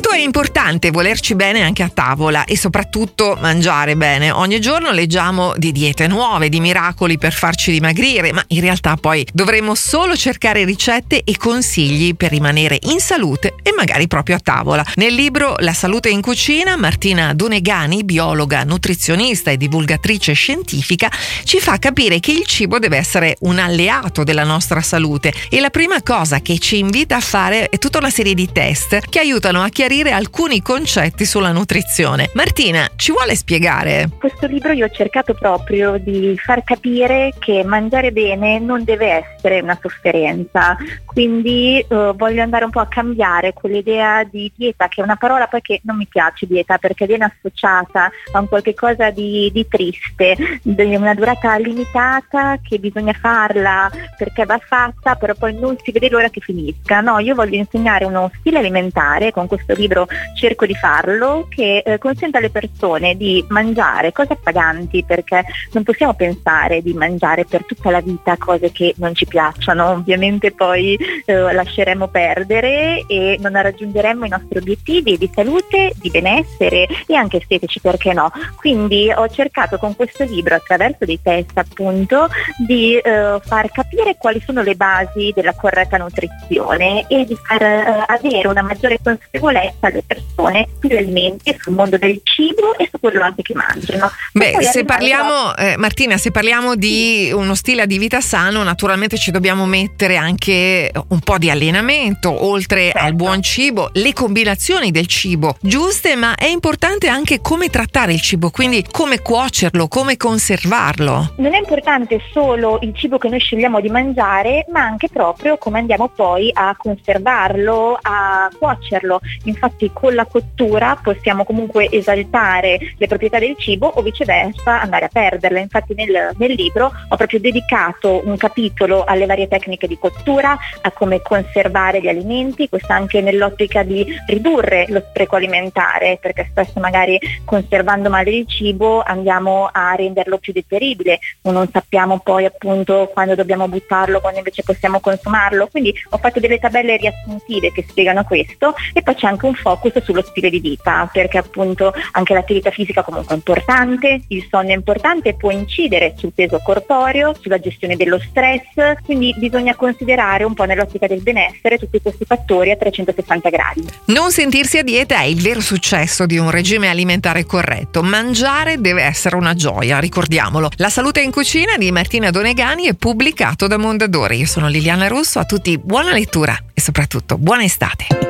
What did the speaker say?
Quanto è importante volerci bene anche a tavola e soprattutto mangiare bene. Ogni giorno leggiamo di diete nuove, di miracoli per farci dimagrire, ma in realtà poi dovremmo solo cercare ricette e consigli per rimanere in salute e magari proprio a tavola. Nel libro La salute in cucina, Martina Donegani, biologa, nutrizionista e divulgatrice scientifica, ci fa capire che il cibo deve essere un alleato della nostra salute e la prima cosa che ci invita a fare è tutta una serie di test che aiutano a chiarire alcuni concetti sulla nutrizione. Martina, ci vuole spiegare? Questo libro io ho cercato proprio di far capire che mangiare bene non deve essere una sofferenza, quindi uh, voglio andare un po' a cambiare quell'idea di dieta, che è una parola poi che non mi piace dieta perché viene associata a un qualche cosa di, di triste, di una durata limitata che bisogna farla perché va fatta, però poi non si vede l'ora che finisca. No, io voglio insegnare uno stile alimentare con questo libro cerco di farlo, che eh, consente alle persone di mangiare cose appaganti, perché non possiamo pensare di mangiare per tutta la vita cose che non ci piacciono, ovviamente poi eh, lasceremo perdere e non raggiungeremo i nostri obiettivi di salute, di benessere e anche estetici, perché no? Quindi ho cercato con questo libro, attraverso dei test appunto, di eh, far capire quali sono le basi della corretta nutrizione e di far eh, avere una maggiore consapevolezza consapevolezza alle persone alimenti, sul mondo del cibo e su quello anche che mangiano. Beh, se parliamo, eh, Martina, se parliamo di sì. uno stile di vita sano, naturalmente ci dobbiamo mettere anche un po' di allenamento, oltre certo. al buon cibo, le combinazioni del cibo giuste, ma è importante anche come trattare il cibo, quindi come cuocerlo, come conservarlo. Non è importante solo il cibo che noi scegliamo di mangiare, ma anche proprio come andiamo poi a conservarlo, a cuocerlo. Infatti con la cottura possiamo comunque esaltare le proprietà del cibo o viceversa andare a perderle. Infatti nel, nel libro ho proprio dedicato un capitolo alle varie tecniche di cottura, a come conservare gli alimenti, questo anche nell'ottica di ridurre lo spreco alimentare, perché spesso magari conservando male il cibo andiamo a renderlo più deperibile o non sappiamo poi appunto quando dobbiamo buttarlo, quando invece possiamo consumarlo. Quindi ho fatto delle tabelle riassuntive che spiegano questo e poi c'è anche un focus sullo stile di vita, perché appunto anche l'attività fisica comunque è importante, il sonno è importante, può incidere sul peso corporeo, sulla gestione dello stress, quindi bisogna considerare un po' nell'ottica del benessere tutti questi fattori a 360 gradi. Non sentirsi a dieta è il vero successo di un regime alimentare corretto. Mangiare deve essere una gioia, ricordiamolo. La salute in cucina di Martina Donegani è pubblicato da Mondadori. Io sono Liliana Russo, a tutti buona lettura e soprattutto buona estate.